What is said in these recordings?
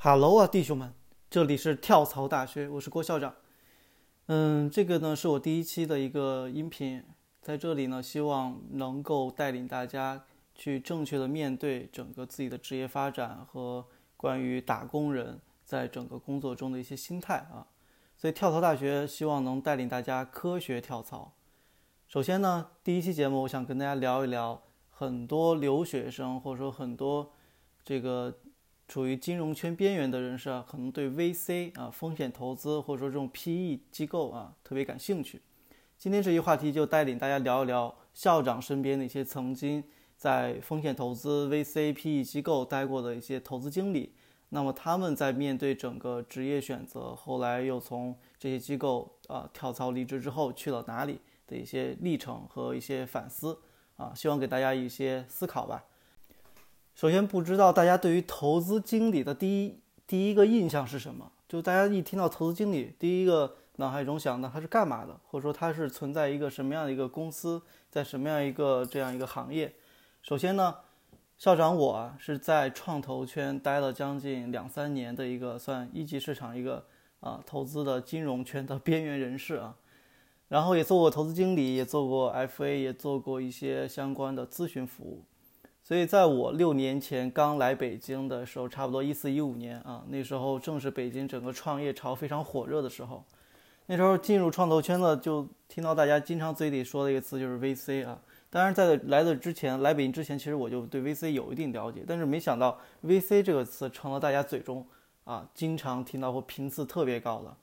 哈喽啊，弟兄们，这里是跳槽大学，我是郭校长。嗯，这个呢是我第一期的一个音频，在这里呢，希望能够带领大家去正确的面对整个自己的职业发展和关于打工人在整个工作中的一些心态啊。所以跳槽大学希望能带领大家科学跳槽。首先呢，第一期节目我想跟大家聊一聊很多留学生或者说很多这个。处于金融圈边缘的人士啊，可能对 VC 啊风险投资或者说这种 PE 机构啊特别感兴趣。今天这一话题就带领大家聊一聊校长身边那些曾经在风险投资 VC PE 机构待过的一些投资经理。那么他们在面对整个职业选择，后来又从这些机构啊跳槽离职之后去了哪里的一些历程和一些反思啊，希望给大家一些思考吧。首先，不知道大家对于投资经理的第一第一个印象是什么？就大家一听到投资经理，第一个脑海中想的他是干嘛的，或者说他是存在一个什么样的一个公司，在什么样一个这样一个行业？首先呢，校长我啊是在创投圈待了将近两三年的一个算一级市场一个啊投资的金融圈的边缘人士啊，然后也做过投资经理，也做过 FA，也做过一些相关的咨询服务。所以，在我六年前刚来北京的时候，差不多一四一五年啊，那时候正是北京整个创业潮非常火热的时候。那时候进入创投圈子，就听到大家经常嘴里说的一个词就是 VC 啊。当然，在来的之前，来北京之前，其实我就对 VC 有一定了解，但是没想到 VC 这个词成了大家嘴中啊经常听到或频次特别高的。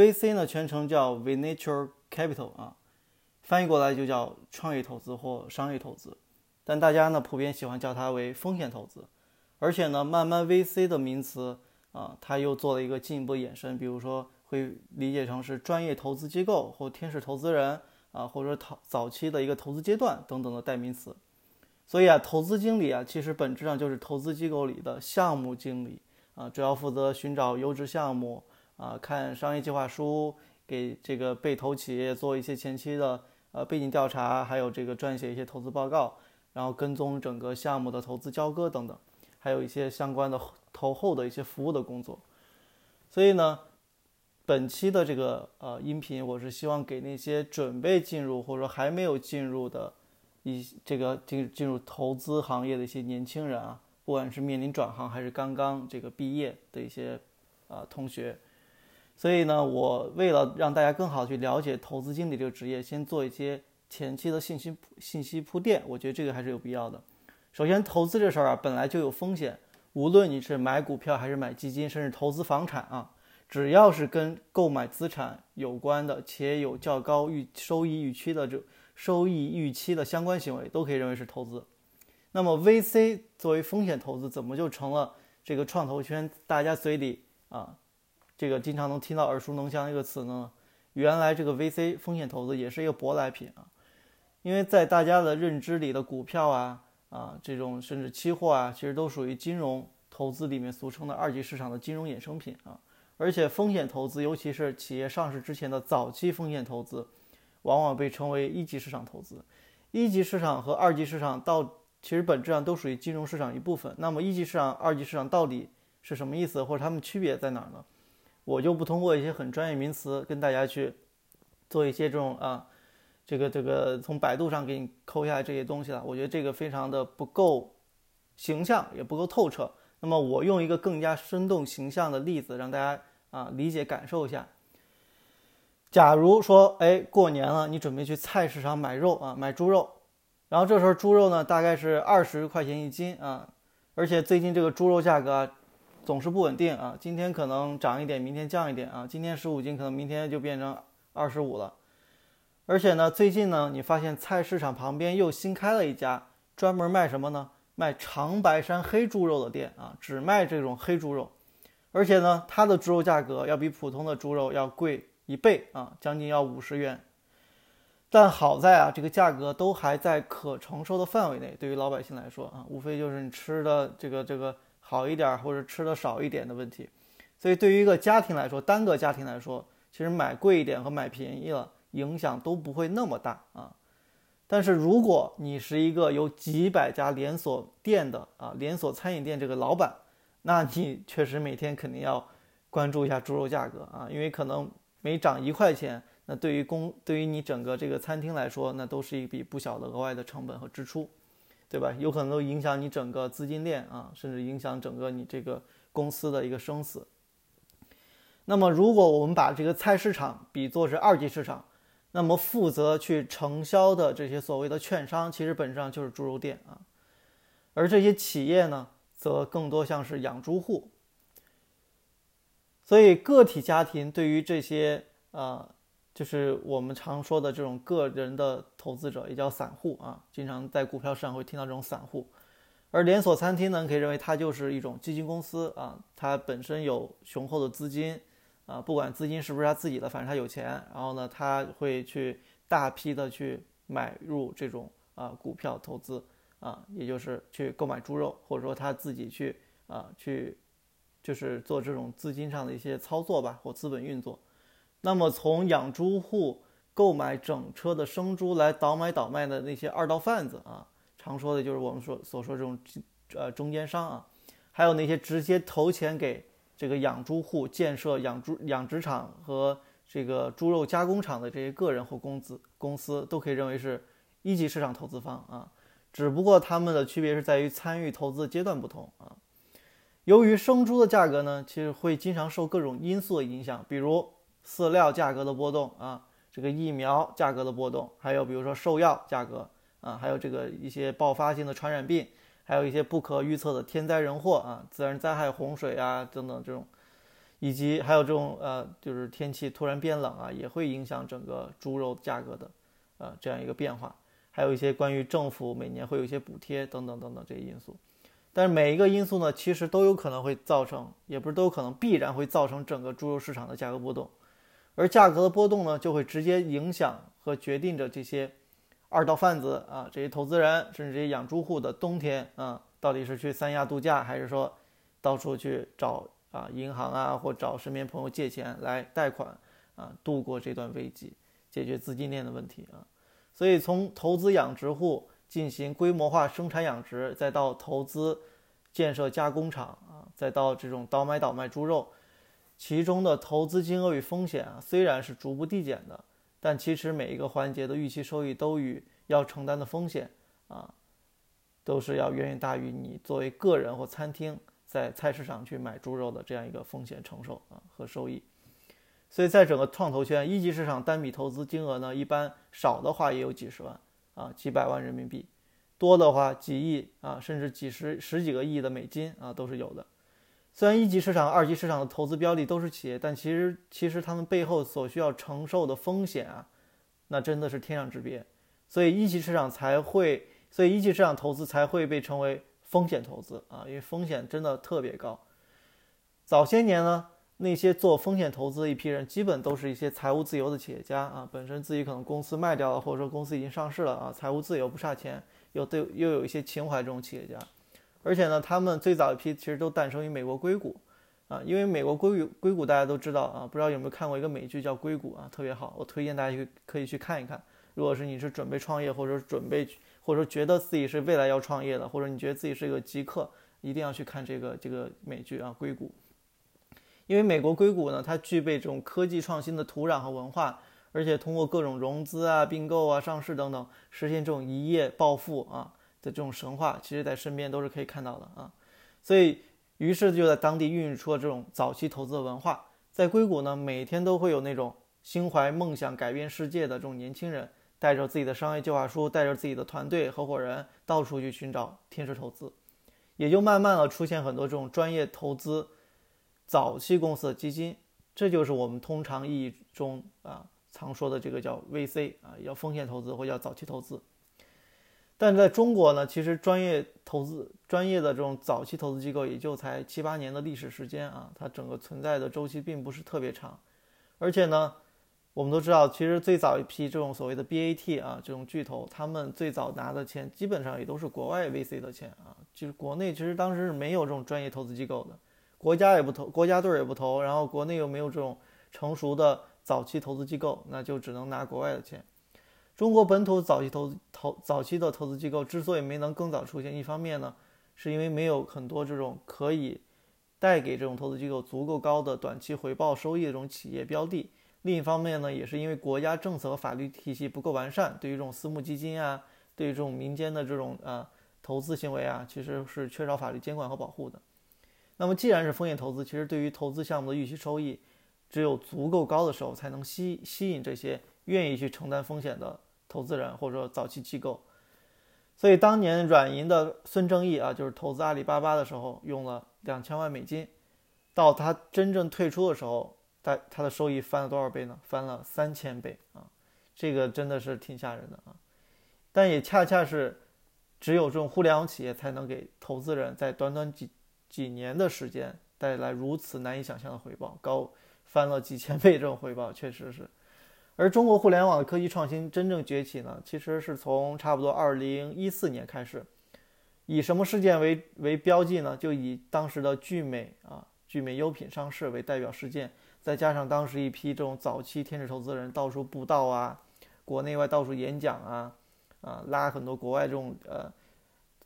VC 呢，全称叫 Venture Capital 啊，翻译过来就叫创业投资或商业投资。但大家呢普遍喜欢叫它为风险投资，而且呢，慢慢 VC 的名词啊，它又做了一个进一步衍生，比如说会理解成是专业投资机构或天使投资人啊，或者说早早期的一个投资阶段等等的代名词。所以啊，投资经理啊，其实本质上就是投资机构里的项目经理啊，主要负责寻找优质项目啊，看商业计划书，给这个被投企业做一些前期的呃背景调查，还有这个撰写一些投资报告。然后跟踪整个项目的投资交割等等，还有一些相关的投后的一些服务的工作。所以呢，本期的这个呃音频，我是希望给那些准备进入或者说还没有进入的一这个进进入投资行业的一些年轻人啊，不管是面临转行还是刚刚这个毕业的一些啊同学。所以呢，我为了让大家更好去了解投资经理这个职业，先做一些。前期的信息信息铺垫，我觉得这个还是有必要的。首先，投资这事儿啊，本来就有风险。无论你是买股票还是买基金，甚至投资房产啊，只要是跟购买资产有关的，且有较高预收益预期的这收益预期的相关行为，都可以认为是投资。那么，VC 作为风险投资，怎么就成了这个创投圈大家嘴里啊，这个经常能听到耳熟能详的一个词呢？原来这个 VC 风险投资也是一个舶来品啊。因为在大家的认知里的股票啊啊这种甚至期货啊，其实都属于金融投资里面俗称的二级市场的金融衍生品啊。而且风险投资，尤其是企业上市之前的早期风险投资，往往被称为一级市场投资。一级市场和二级市场到其实本质上都属于金融市场一部分。那么一级市场、二级市场到底是什么意思，或者它们区别在哪儿呢？我就不通过一些很专业名词跟大家去做一些这种啊。这个这个从百度上给你抠下来这些东西了，我觉得这个非常的不够形象，也不够透彻。那么我用一个更加生动形象的例子，让大家啊理解感受一下。假如说，哎，过年了，你准备去菜市场买肉啊，买猪肉，然后这时候猪肉呢大概是二十块钱一斤啊，而且最近这个猪肉价格总是不稳定啊，今天可能涨一点，明天降一点啊，今天十五斤，可能明天就变成二十五了。而且呢，最近呢，你发现菜市场旁边又新开了一家专门卖什么呢？卖长白山黑猪肉的店啊，只卖这种黑猪肉。而且呢，它的猪肉价格要比普通的猪肉要贵一倍啊，将近要五十元。但好在啊，这个价格都还在可承受的范围内。对于老百姓来说啊，无非就是你吃的这个这个好一点或者吃的少一点的问题。所以对于一个家庭来说，单个家庭来说，其实买贵一点和买便宜了。影响都不会那么大啊，但是如果你是一个有几百家连锁店的啊连锁餐饮店这个老板，那你确实每天肯定要关注一下猪肉价格啊，因为可能每涨一块钱，那对于公对于你整个这个餐厅来说，那都是一笔不小的额外的成本和支出，对吧？有可能都影响你整个资金链啊，甚至影响整个你这个公司的一个生死。那么，如果我们把这个菜市场比作是二级市场，那么负责去承销的这些所谓的券商，其实本质上就是猪肉店啊，而这些企业呢？则更多像是养猪户，所以个体家庭对于这些呃，就是我们常说的这种个人的投资者，也叫散户啊，经常在股票市场会听到这种散户。而连锁餐厅呢，可以认为它就是一种基金公司啊，它本身有雄厚的资金啊，不管资金是不是他自己的，反正他有钱，然后呢，他会去大批的去买入这种啊股票投资。啊，也就是去购买猪肉，或者说他自己去啊去，就是做这种资金上的一些操作吧，或资本运作。那么从养猪户购买整车的生猪来倒买倒卖的那些二道贩子啊，常说的就是我们说所说这种呃中间商啊，还有那些直接投钱给这个养猪户建设养猪养殖场和这个猪肉加工厂的这些个人或公司公司，都可以认为是一级市场投资方啊。只不过他们的区别是在于参与投资的阶段不同啊。由于生猪的价格呢，其实会经常受各种因素的影响，比如饲料价格的波动啊，这个疫苗价格的波动，还有比如说兽药价格啊，还有这个一些爆发性的传染病，还有一些不可预测的天灾人祸啊，自然灾害、洪水啊等等这种，以及还有这种呃，就是天气突然变冷啊，也会影响整个猪肉价格的呃这样一个变化。还有一些关于政府每年会有一些补贴等等等等这些因素，但是每一个因素呢，其实都有可能会造成，也不是都有可能必然会造成整个猪肉市场的价格波动，而价格的波动呢，就会直接影响和决定着这些二道贩子啊，这些投资人，甚至这些养猪户的冬天啊，到底是去三亚度假，还是说到处去找啊银行啊，或找身边朋友借钱来贷款啊，度过这段危机，解决资金链的问题啊。所以，从投资养殖户进行规模化生产养殖，再到投资建设加工厂啊，再到这种倒买倒卖猪肉，其中的投资金额与风险啊，虽然是逐步递减的，但其实每一个环节的预期收益都与要承担的风险啊，都是要远远大于你作为个人或餐厅在菜市场去买猪肉的这样一个风险承受啊和收益。所以在整个创投圈，一级市场单笔投资金额呢，一般少的话也有几十万啊，几百万人民币；多的话几亿啊，甚至几十十几个亿的美金啊，都是有的。虽然一级市场、二级市场的投资标的都是企业，但其实其实他们背后所需要承受的风险啊，那真的是天壤之别。所以一级市场才会，所以一级市场投资才会被称为风险投资啊，因为风险真的特别高。早些年呢。那些做风险投资的一批人，基本都是一些财务自由的企业家啊，本身自己可能公司卖掉了，或者说公司已经上市了啊，财务自由不差钱，又对又有一些情怀这种企业家，而且呢，他们最早一批其实都诞生于美国硅谷啊，因为美国硅谷硅谷大家都知道啊，不知道有没有看过一个美剧叫《硅谷》啊，特别好，我推荐大家去可以去看一看。如果是你是准备创业，或者准备或者说觉得自己是未来要创业的，或者你觉得自己是一个极客，一定要去看这个这个美剧啊，《硅谷》。因为美国硅谷呢，它具备这种科技创新的土壤和文化，而且通过各种融资啊、并购啊、上市等等，实现这种一夜暴富啊的这种神话，其实在身边都是可以看到的啊。所以，于是就在当地孕育出了这种早期投资的文化。在硅谷呢，每天都会有那种心怀梦想、改变世界的这种年轻人，带着自己的商业计划书，带着自己的团队合伙人，到处去寻找天使投资，也就慢慢的出现很多这种专业投资。早期公司的基金，这就是我们通常意义中啊常说的这个叫 VC 啊，叫风险投资或叫早期投资。但在中国呢，其实专业投资、专业的这种早期投资机构也就才七八年的历史时间啊，它整个存在的周期并不是特别长。而且呢，我们都知道，其实最早一批这种所谓的 BAT 啊这种巨头，他们最早拿的钱基本上也都是国外 VC 的钱啊，就是国内其实当时是没有这种专业投资机构的。国家也不投，国家队也不投，然后国内又没有这种成熟的早期投资机构，那就只能拿国外的钱。中国本土早期投资投早期的投资机构之所以没能更早出现，一方面呢，是因为没有很多这种可以带给这种投资机构足够高的短期回报收益的这种企业标的。另一方面呢，也是因为国家政策和法律体系不够完善，对于这种私募基金啊，对于这种民间的这种呃投资行为啊，其实是缺少法律监管和保护的。那么，既然是风险投资，其实对于投资项目的预期收益，只有足够高的时候，才能吸吸引这些愿意去承担风险的投资人或者说早期机构。所以，当年软银的孙正义啊，就是投资阿里巴巴的时候，用了两千万美金，到他真正退出的时候，他他的收益翻了多少倍呢？翻了三千倍啊！这个真的是挺吓人的啊！但也恰恰是只有这种互联网企业，才能给投资人在短短几几年的时间带来如此难以想象的回报，高翻了几千倍这种回报，确实是。而中国互联网的科技创新真正崛起呢，其实是从差不多二零一四年开始，以什么事件为为标记呢？就以当时的聚美啊，聚美优品上市为代表事件，再加上当时一批这种早期天使投资人到处布道啊，国内外到处演讲啊，啊拉很多国外这种呃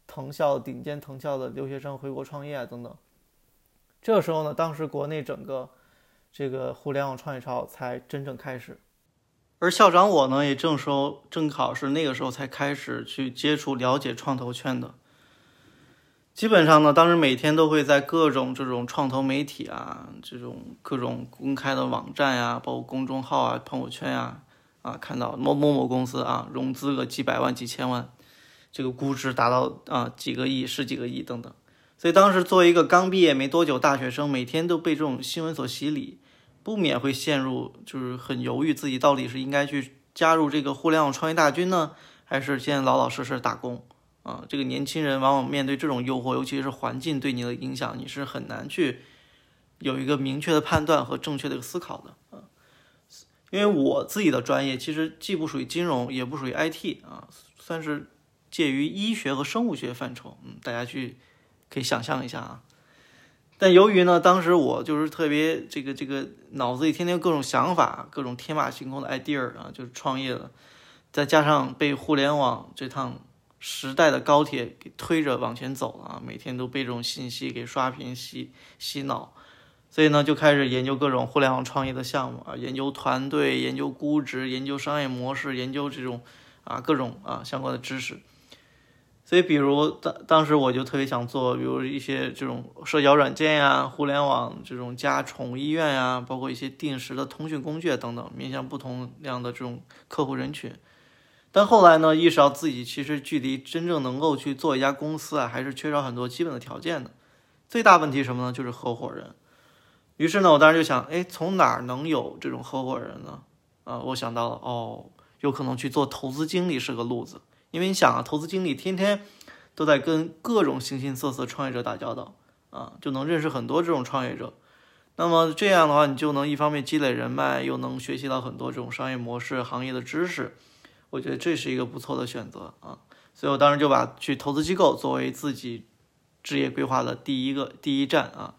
藤校顶尖藤校的留学生回国创业啊等等。这时候呢，当时国内整个这个互联网创业潮才真正开始。而校长我呢，也正说正好是那个时候才开始去接触、了解创投圈的。基本上呢，当时每天都会在各种这种创投媒体啊，这种各种公开的网站呀，包括公众号啊、朋友圈呀，啊，看到某某某公司啊，融资个几百万、几千万，这个估值达到啊几个亿、十几个亿等等。所以当时作为一个刚毕业没多久大学生，每天都被这种新闻所洗礼。不免会陷入，就是很犹豫自己到底是应该去加入这个互联网创业大军呢，还是先老老实实打工啊？这个年轻人往往面对这种诱惑，尤其是环境对你的影响，你是很难去有一个明确的判断和正确的一个思考的啊。因为我自己的专业其实既不属于金融，也不属于 IT 啊，算是介于医学和生物学范畴。嗯，大家去可以想象一下啊。但由于呢，当时我就是特别这个这个脑子里天天各种想法，各种天马行空的 idea 啊，就是创业的，再加上被互联网这趟时代的高铁给推着往前走了啊，每天都被这种信息给刷屏洗洗脑，所以呢，就开始研究各种互联网创业的项目啊，研究团队，研究估值，研究商业模式，研究这种啊各种啊相关的知识。所以，比如当当时我就特别想做，比如一些这种社交软件呀、互联网这种加宠物医院呀，包括一些定时的通讯工具等等，面向不同样的这种客户人群。但后来呢，意识到自己其实距离真正能够去做一家公司啊，还是缺少很多基本的条件的。最大问题什么呢？就是合伙人。于是呢，我当时就想，哎，从哪儿能有这种合伙人呢？啊，我想到了，哦，有可能去做投资经理是个路子。因为你想啊，投资经理天天都在跟各种形形色色创业者打交道啊，就能认识很多这种创业者。那么这样的话，你就能一方面积累人脉，又能学习到很多这种商业模式、行业的知识。我觉得这是一个不错的选择啊。所以我当时就把去投资机构作为自己职业规划的第一个第一站啊。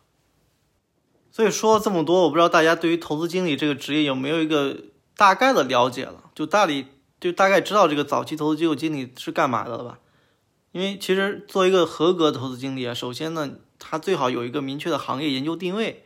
所以说这么多，我不知道大家对于投资经理这个职业有没有一个大概的了解了？就大理。就大概知道这个早期投资机构经理是干嘛的了吧？因为其实做一个合格的投资经理啊，首先呢，他最好有一个明确的行业研究定位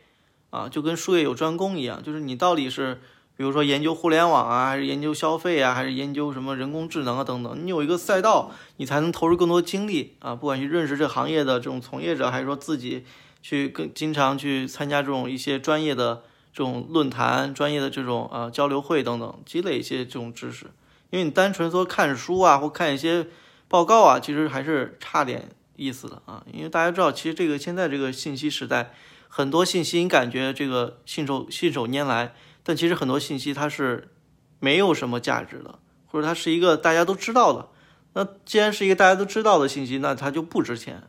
啊，就跟术业有专攻一样，就是你到底是比如说研究互联网啊，还是研究消费啊，还是研究什么人工智能啊等等，你有一个赛道，你才能投入更多精力啊，不管去认识这行业的这种从业者，还是说自己去更经常去参加这种一些专业的这种论坛、专业的这种呃交流会等等，积累一些这种知识。因为你单纯说看书啊，或看一些报告啊，其实还是差点意思的啊。因为大家知道，其实这个现在这个信息时代，很多信息你感觉这个信手信手拈来，但其实很多信息它是没有什么价值的，或者它是一个大家都知道的。那既然是一个大家都知道的信息，那它就不值钱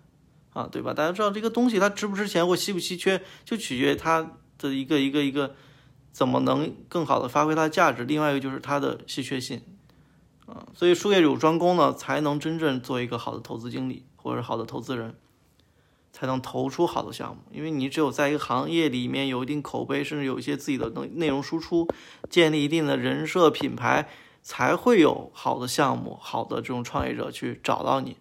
啊，对吧？大家知道这个东西它值不值钱或稀不稀缺，就取决于它的一个一个一个怎么能更好的发挥它的价值。另外一个就是它的稀缺性。啊，所以术业有专攻呢，才能真正做一个好的投资经理或者好的投资人，才能投出好的项目。因为你只有在一个行业里面有一定口碑，甚至有一些自己的内内容输出，建立一定的人设品牌，才会有好的项目、好的这种创业者去找到你。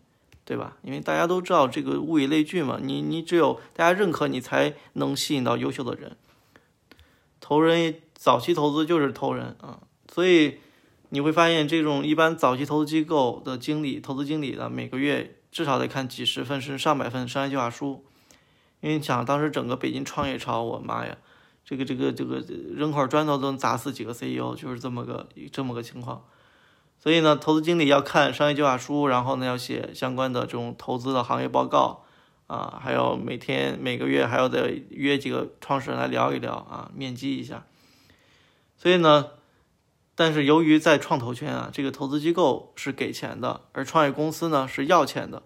对吧？因为大家都知道这个物以类聚嘛，你你只有大家认可你，才能吸引到优秀的人。投人早期投资就是投人啊，所以你会发现这种一般早期投资机构的经理、投资经理呢，每个月至少得看几十份甚至上百份商业计划书，因为你想当时整个北京创业潮，我妈呀，这个这个这个扔块砖头都能砸死几个 CEO，就是这么个这么个情况。所以呢，投资经理要看商业计划书，然后呢要写相关的这种投资的行业报告。啊，还有每天每个月还要再约几个创始人来聊一聊啊，面基一下。所以呢，但是由于在创投圈啊，这个投资机构是给钱的，而创业公司呢是要钱的，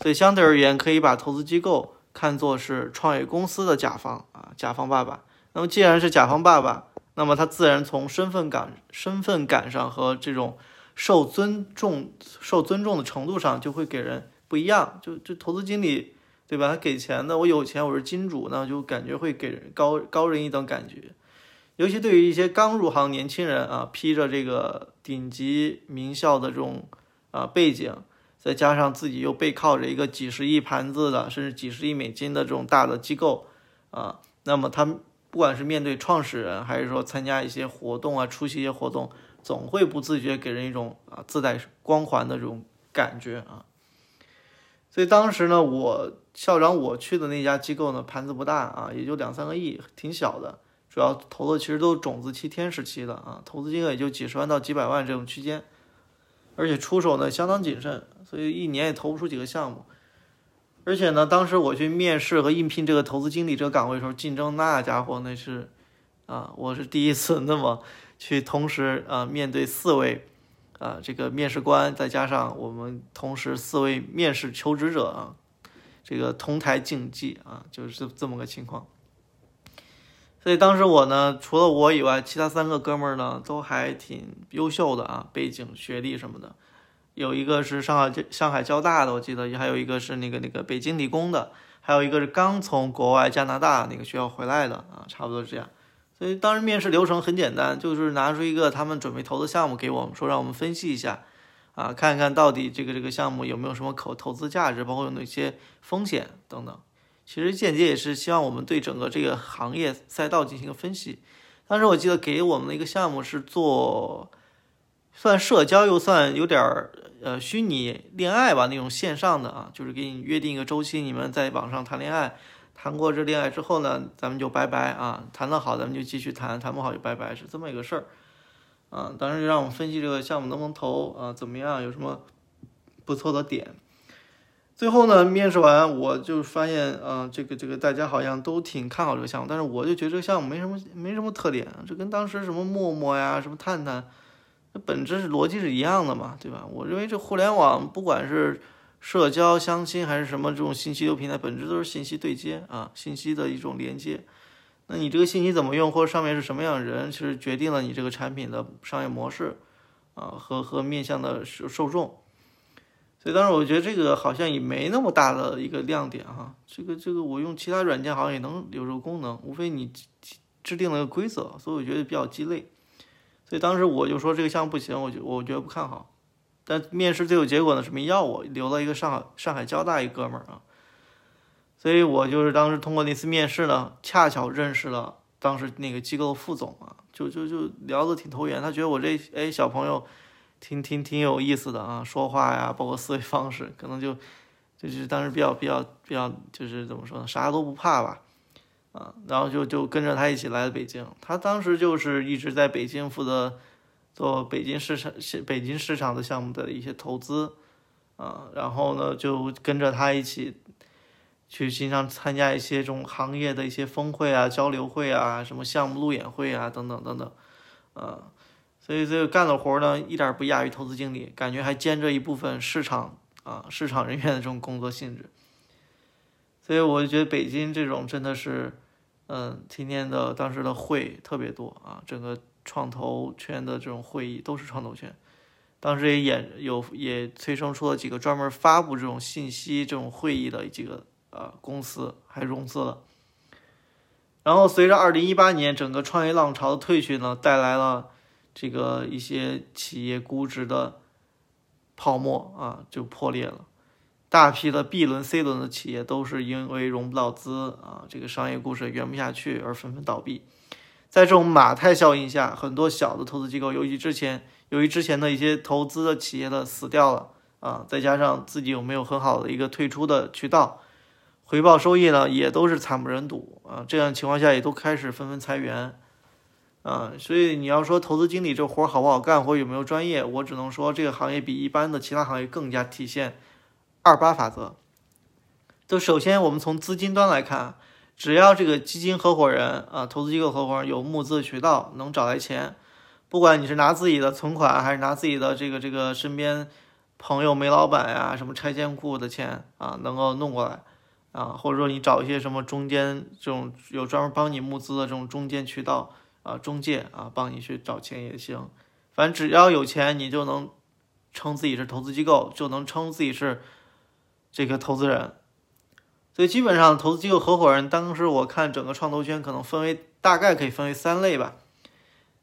所以相对而言，可以把投资机构看作是创业公司的甲方啊，甲方爸爸。那么既然是甲方爸爸，那么他自然从身份感、身份感上和这种受尊重、受尊重的程度上，就会给人不一样。就就投资经理。对吧？他给钱的，我有钱，我是金主，那就感觉会给人高高人一等感觉。尤其对于一些刚入行年轻人啊，披着这个顶级名校的这种啊背景，再加上自己又背靠着一个几十亿盘子的，甚至几十亿美金的这种大的机构啊，那么他不管是面对创始人，还是说参加一些活动啊，出席一些活动，总会不自觉给人一种啊自带光环的这种感觉啊。所以当时呢，我校长我去的那家机构呢，盘子不大啊，也就两三个亿，挺小的。主要投的其实都是种子期、天使期的啊，投资金额也就几十万到几百万这种区间，而且出手呢相当谨慎，所以一年也投不出几个项目。而且呢，当时我去面试和应聘这个投资经理这个岗位的时候，竞争那家伙那是啊，我是第一次那么去同时啊面对四位。啊，这个面试官再加上我们同时四位面试求职者啊，这个同台竞技啊，就是这么个情况。所以当时我呢，除了我以外，其他三个哥们儿呢都还挺优秀的啊，背景、学历什么的。有一个是上海上海交大的，我记得，还有一个是那个那个北京理工的，还有一个是刚从国外加拿大那个学校回来的啊，差不多是这样。所以当时面试流程很简单，就是拿出一个他们准备投的项目给我们，说让我们分析一下，啊，看看到底这个这个项目有没有什么可投资价值，包括有哪些风险等等。其实间接也是希望我们对整个这个行业赛道进行一个分析。当时我记得给我们的一个项目是做，算社交又算有点儿呃虚拟恋爱吧那种线上的啊，就是给你约定一个周期，你们在网上谈恋爱。谈过这恋爱之后呢，咱们就拜拜啊！谈得好，咱们就继续谈；谈不好就拜拜，是这么一个事儿。啊，当时就让我们分析这个项目能不能投啊，怎么样，有什么不错的点。最后呢，面试完我就发现，啊，这个这个大家好像都挺看好这个项目，但是我就觉得这个项目没什么没什么特点，这跟当时什么陌陌呀、什么探探，那本质是逻辑是一样的嘛，对吧？我认为这互联网不管是。社交、相亲还是什么这种信息流平台，本质都是信息对接啊，信息的一种连接。那你这个信息怎么用，或者上面是什么样的人，其实决定了你这个产品的商业模式啊和和面向的受受众。所以当时我觉得这个好像也没那么大的一个亮点哈。这个这个我用其他软件好像也能有这个功能，无非你制定了个规则，所以我觉得比较鸡肋。所以当时我就说这个项目不行，我就我觉得不看好。但面试最后结果呢是没要我，留了一个上海上海交大一哥们儿啊，所以我就是当时通过那次面试呢，恰巧认识了当时那个机构的副总啊，就就就聊得挺投缘，他觉得我这哎小朋友挺挺挺有意思的啊，说话呀，包括思维方式，可能就就是当时比较比较比较就是怎么说呢，啥都不怕吧，啊，然后就就跟着他一起来了北京，他当时就是一直在北京负责。做北京市场、北京市场的项目的一些投资，啊，然后呢，就跟着他一起去经常参加一些这种行业的一些峰会啊、交流会啊、什么项目路演会啊等等等等，啊，所以这个干的活呢，一点不亚于投资经理，感觉还兼着一部分市场啊、市场人员的这种工作性质，所以我就觉得北京这种真的是，嗯，天天的当时的会特别多啊，整个。创投圈的这种会议都是创投圈，当时也演有也催生出了几个专门发布这种信息、这种会议的几个呃公司，还融资了。然后随着二零一八年整个创业浪潮的退去呢，带来了这个一些企业估值的泡沫啊就破裂了。大批的 B 轮、C 轮的企业都是因为融不到资啊，这个商业故事圆不下去而纷纷倒闭。在这种马太效应下，很多小的投资机构，由于之前由于之前的一些投资的企业的死掉了啊，再加上自己有没有很好的一个退出的渠道，回报收益呢也都是惨不忍睹啊。这样情况下也都开始纷纷裁员啊。所以你要说投资经理这活儿好不好干，或有没有专业，我只能说这个行业比一般的其他行业更加体现二八法则。就首先我们从资金端来看。只要这个基金合伙人啊，投资机构合伙人有募资渠道，能找来钱，不管你是拿自己的存款，还是拿自己的这个这个身边朋友煤老板呀，什么拆迁户的钱啊，能够弄过来啊，或者说你找一些什么中间这种有专门帮你募资的这种中间渠道啊，中介啊，帮你去找钱也行，反正只要有钱，你就能称自己是投资机构，就能称自己是这个投资人。所以基本上，投资机构合伙人，当时我看整个创投圈可能分为大概可以分为三类吧。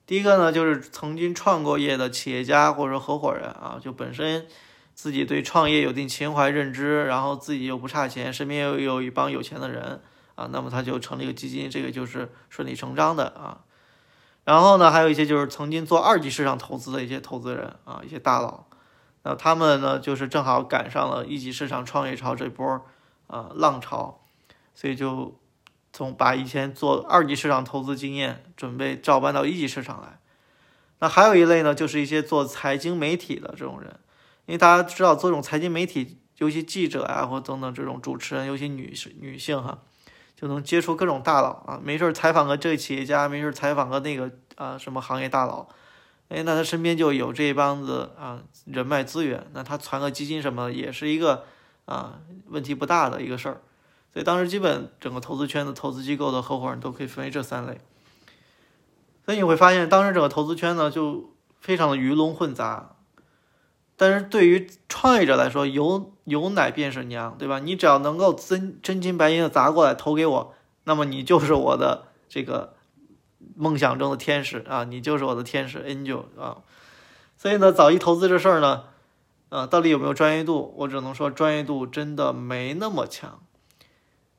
第一个呢，就是曾经创过业的企业家或者合伙人啊，就本身自己对创业有定情怀认知，然后自己又不差钱，身边又有一帮有钱的人啊，那么他就成立一个基金，这个就是顺理成章的啊。然后呢，还有一些就是曾经做二级市场投资的一些投资人啊，一些大佬，那他们呢，就是正好赶上了一级市场创业潮这波。啊，浪潮，所以就从把以前做二级市场投资经验准备照搬到一级市场来。那还有一类呢，就是一些做财经媒体的这种人，因为大家知道做这种财经媒体，尤其记者啊，或等等这种主持人，尤其女士女性哈，就能接触各种大佬啊，没事儿采访个这个企业家，没事儿采访个那个啊什么行业大佬，哎，那他身边就有这一帮子啊人脉资源，那他传个基金什么的也是一个。啊，问题不大的一个事儿，所以当时基本整个投资圈的投资机构的合伙人都可以分为这三类。所以你会发现，当时整个投资圈呢就非常的鱼龙混杂。但是对于创业者来说，有有奶便是娘，对吧？你只要能够真真金白银的砸过来投给我，那么你就是我的这个梦想中的天使啊，你就是我的天使 angel 啊。所以呢，早期投资这事儿呢。呃，到底有没有专业度？我只能说专业度真的没那么强。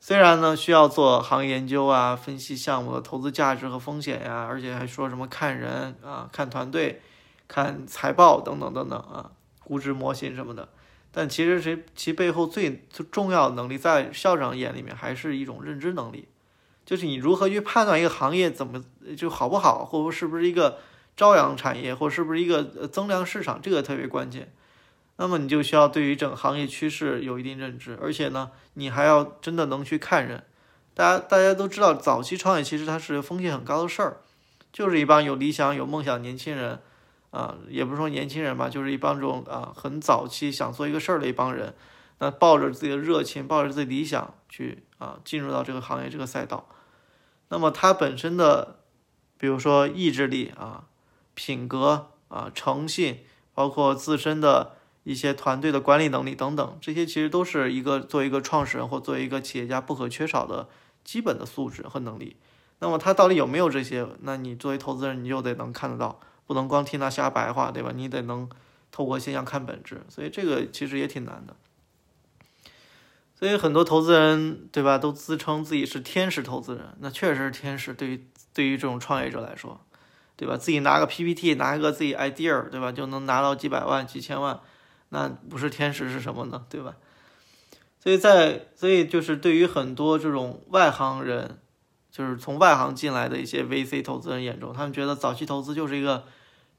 虽然呢，需要做行业研究啊，分析项目的投资价值和风险呀，而且还说什么看人啊、看团队、看财报等等等等啊，估值模型什么的。但其实其其背后最最重要的能力，在校长眼里面还是一种认知能力，就是你如何去判断一个行业怎么就好不好，或者是不是一个朝阳产业，或是不是一个增量市场，这个特别关键。那么你就需要对于整个行业趋势有一定认知，而且呢，你还要真的能去看人。大家大家都知道，早期创业其实它是风险很高的事儿，就是一帮有理想、有梦想年轻人，啊，也不是说年轻人吧，就是一帮这种啊很早期想做一个事儿的一帮人，那抱着自己的热情，抱着自己理想去啊进入到这个行业这个赛道。那么他本身的，比如说意志力啊、品格啊、诚信，包括自身的。一些团队的管理能力等等，这些其实都是一个作为一个创始人或作为一个企业家不可缺少的基本的素质和能力。那么他到底有没有这些？那你作为投资人，你就得能看得到，不能光听他瞎白话，对吧？你得能透过现象看本质。所以这个其实也挺难的。所以很多投资人，对吧，都自称自己是天使投资人，那确实是天使。对于对于这种创业者来说，对吧？自己拿个 PPT，拿一个自己 idea，对吧，就能拿到几百万、几千万。那不是天使是什么呢？对吧？所以在所以就是对于很多这种外行人，就是从外行进来的一些 VC 投资人眼中，他们觉得早期投资就是一个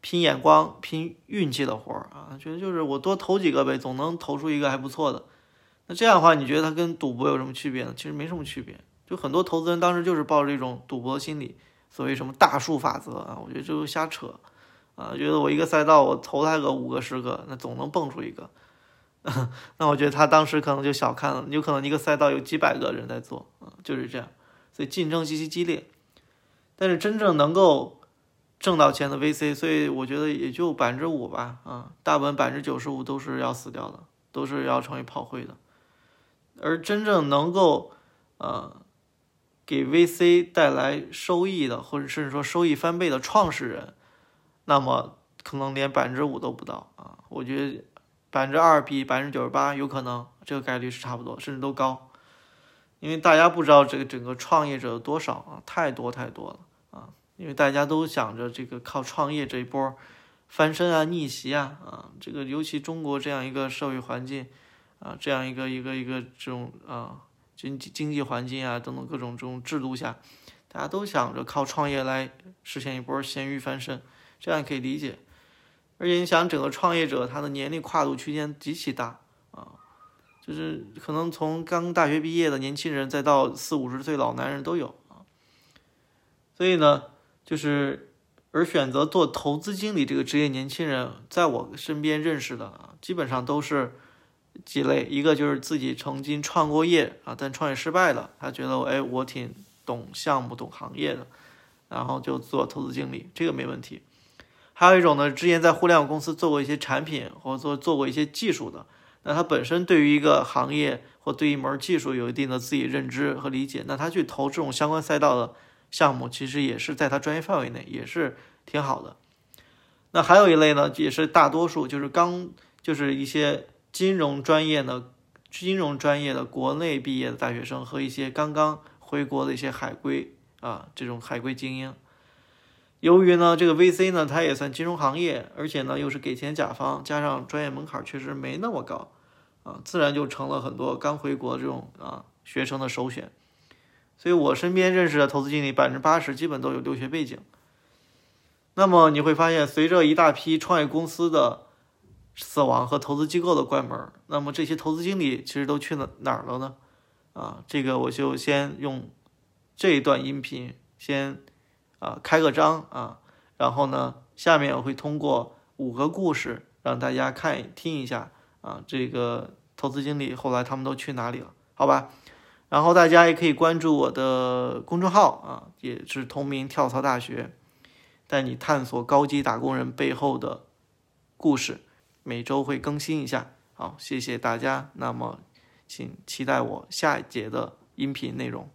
拼眼光、拼运气的活儿啊，觉得就是我多投几个呗，总能投出一个还不错的。那这样的话，你觉得它跟赌博有什么区别呢？其实没什么区别。就很多投资人当时就是抱着一种赌博心理，所谓什么大数法则啊，我觉得就是瞎扯。啊，觉得我一个赛道我投他个五个十个，那总能蹦出一个。那我觉得他当时可能就小看了，有可能一个赛道有几百个人在做啊，就是这样，所以竞争极其激烈。但是真正能够挣到钱的 VC，所以我觉得也就百分之五吧，啊，大部分百分之九十五都是要死掉的，都是要成为炮灰的。而真正能够呃给 VC 带来收益的，或者甚至说收益翻倍的创始人。那么可能连百分之五都不到啊！我觉得百分之二比百分之九十八有可能，这个概率是差不多，甚至都高。因为大家不知道这个整个创业者多少啊，太多太多了！因为大家都想着这个靠创业这一波翻身啊、逆袭啊啊，这个尤其中国这样一个社会环境啊，这样一个一个一个这种啊经济经济环境啊等等各种这种制度下，大家都想着靠创业来实现一波咸鱼翻身，这样可以理解。而且你想，整个创业者他的年龄跨度区间极其大啊。就是可能从刚大学毕业的年轻人，再到四五十岁老男人都有啊。所以呢，就是而选择做投资经理这个职业年轻人，在我身边认识的啊，基本上都是几类。一个就是自己曾经创过业啊，但创业失败了，他觉得哎，我挺懂项目、懂行业的，然后就做投资经理，这个没问题。还有一种呢，之前在互联网公司做过一些产品，或者做做过一些技术的。那他本身对于一个行业或对一门技术有一定的自己认知和理解，那他去投这种相关赛道的项目，其实也是在他专业范围内，也是挺好的。那还有一类呢，也是大多数就是刚就是一些金融专业的金融专业的国内毕业的大学生和一些刚刚回国的一些海归啊，这种海归精英。由于呢，这个 VC 呢，它也算金融行业，而且呢又是给钱甲方，加上专业门槛确实没那么高。啊，自然就成了很多刚回国这种啊学生的首选，所以我身边认识的投资经理百分之八十基本都有留学背景。那么你会发现，随着一大批创业公司的死亡和投资机构的关门，那么这些投资经理其实都去了哪儿了呢？啊，这个我就先用这一段音频先啊开个章啊，然后呢，下面我会通过五个故事让大家看听一下。啊，这个投资经理后来他们都去哪里了？好吧，然后大家也可以关注我的公众号啊，也是同名跳槽大学，带你探索高级打工人背后的故事，每周会更新一下。好，谢谢大家，那么请期待我下一节的音频内容。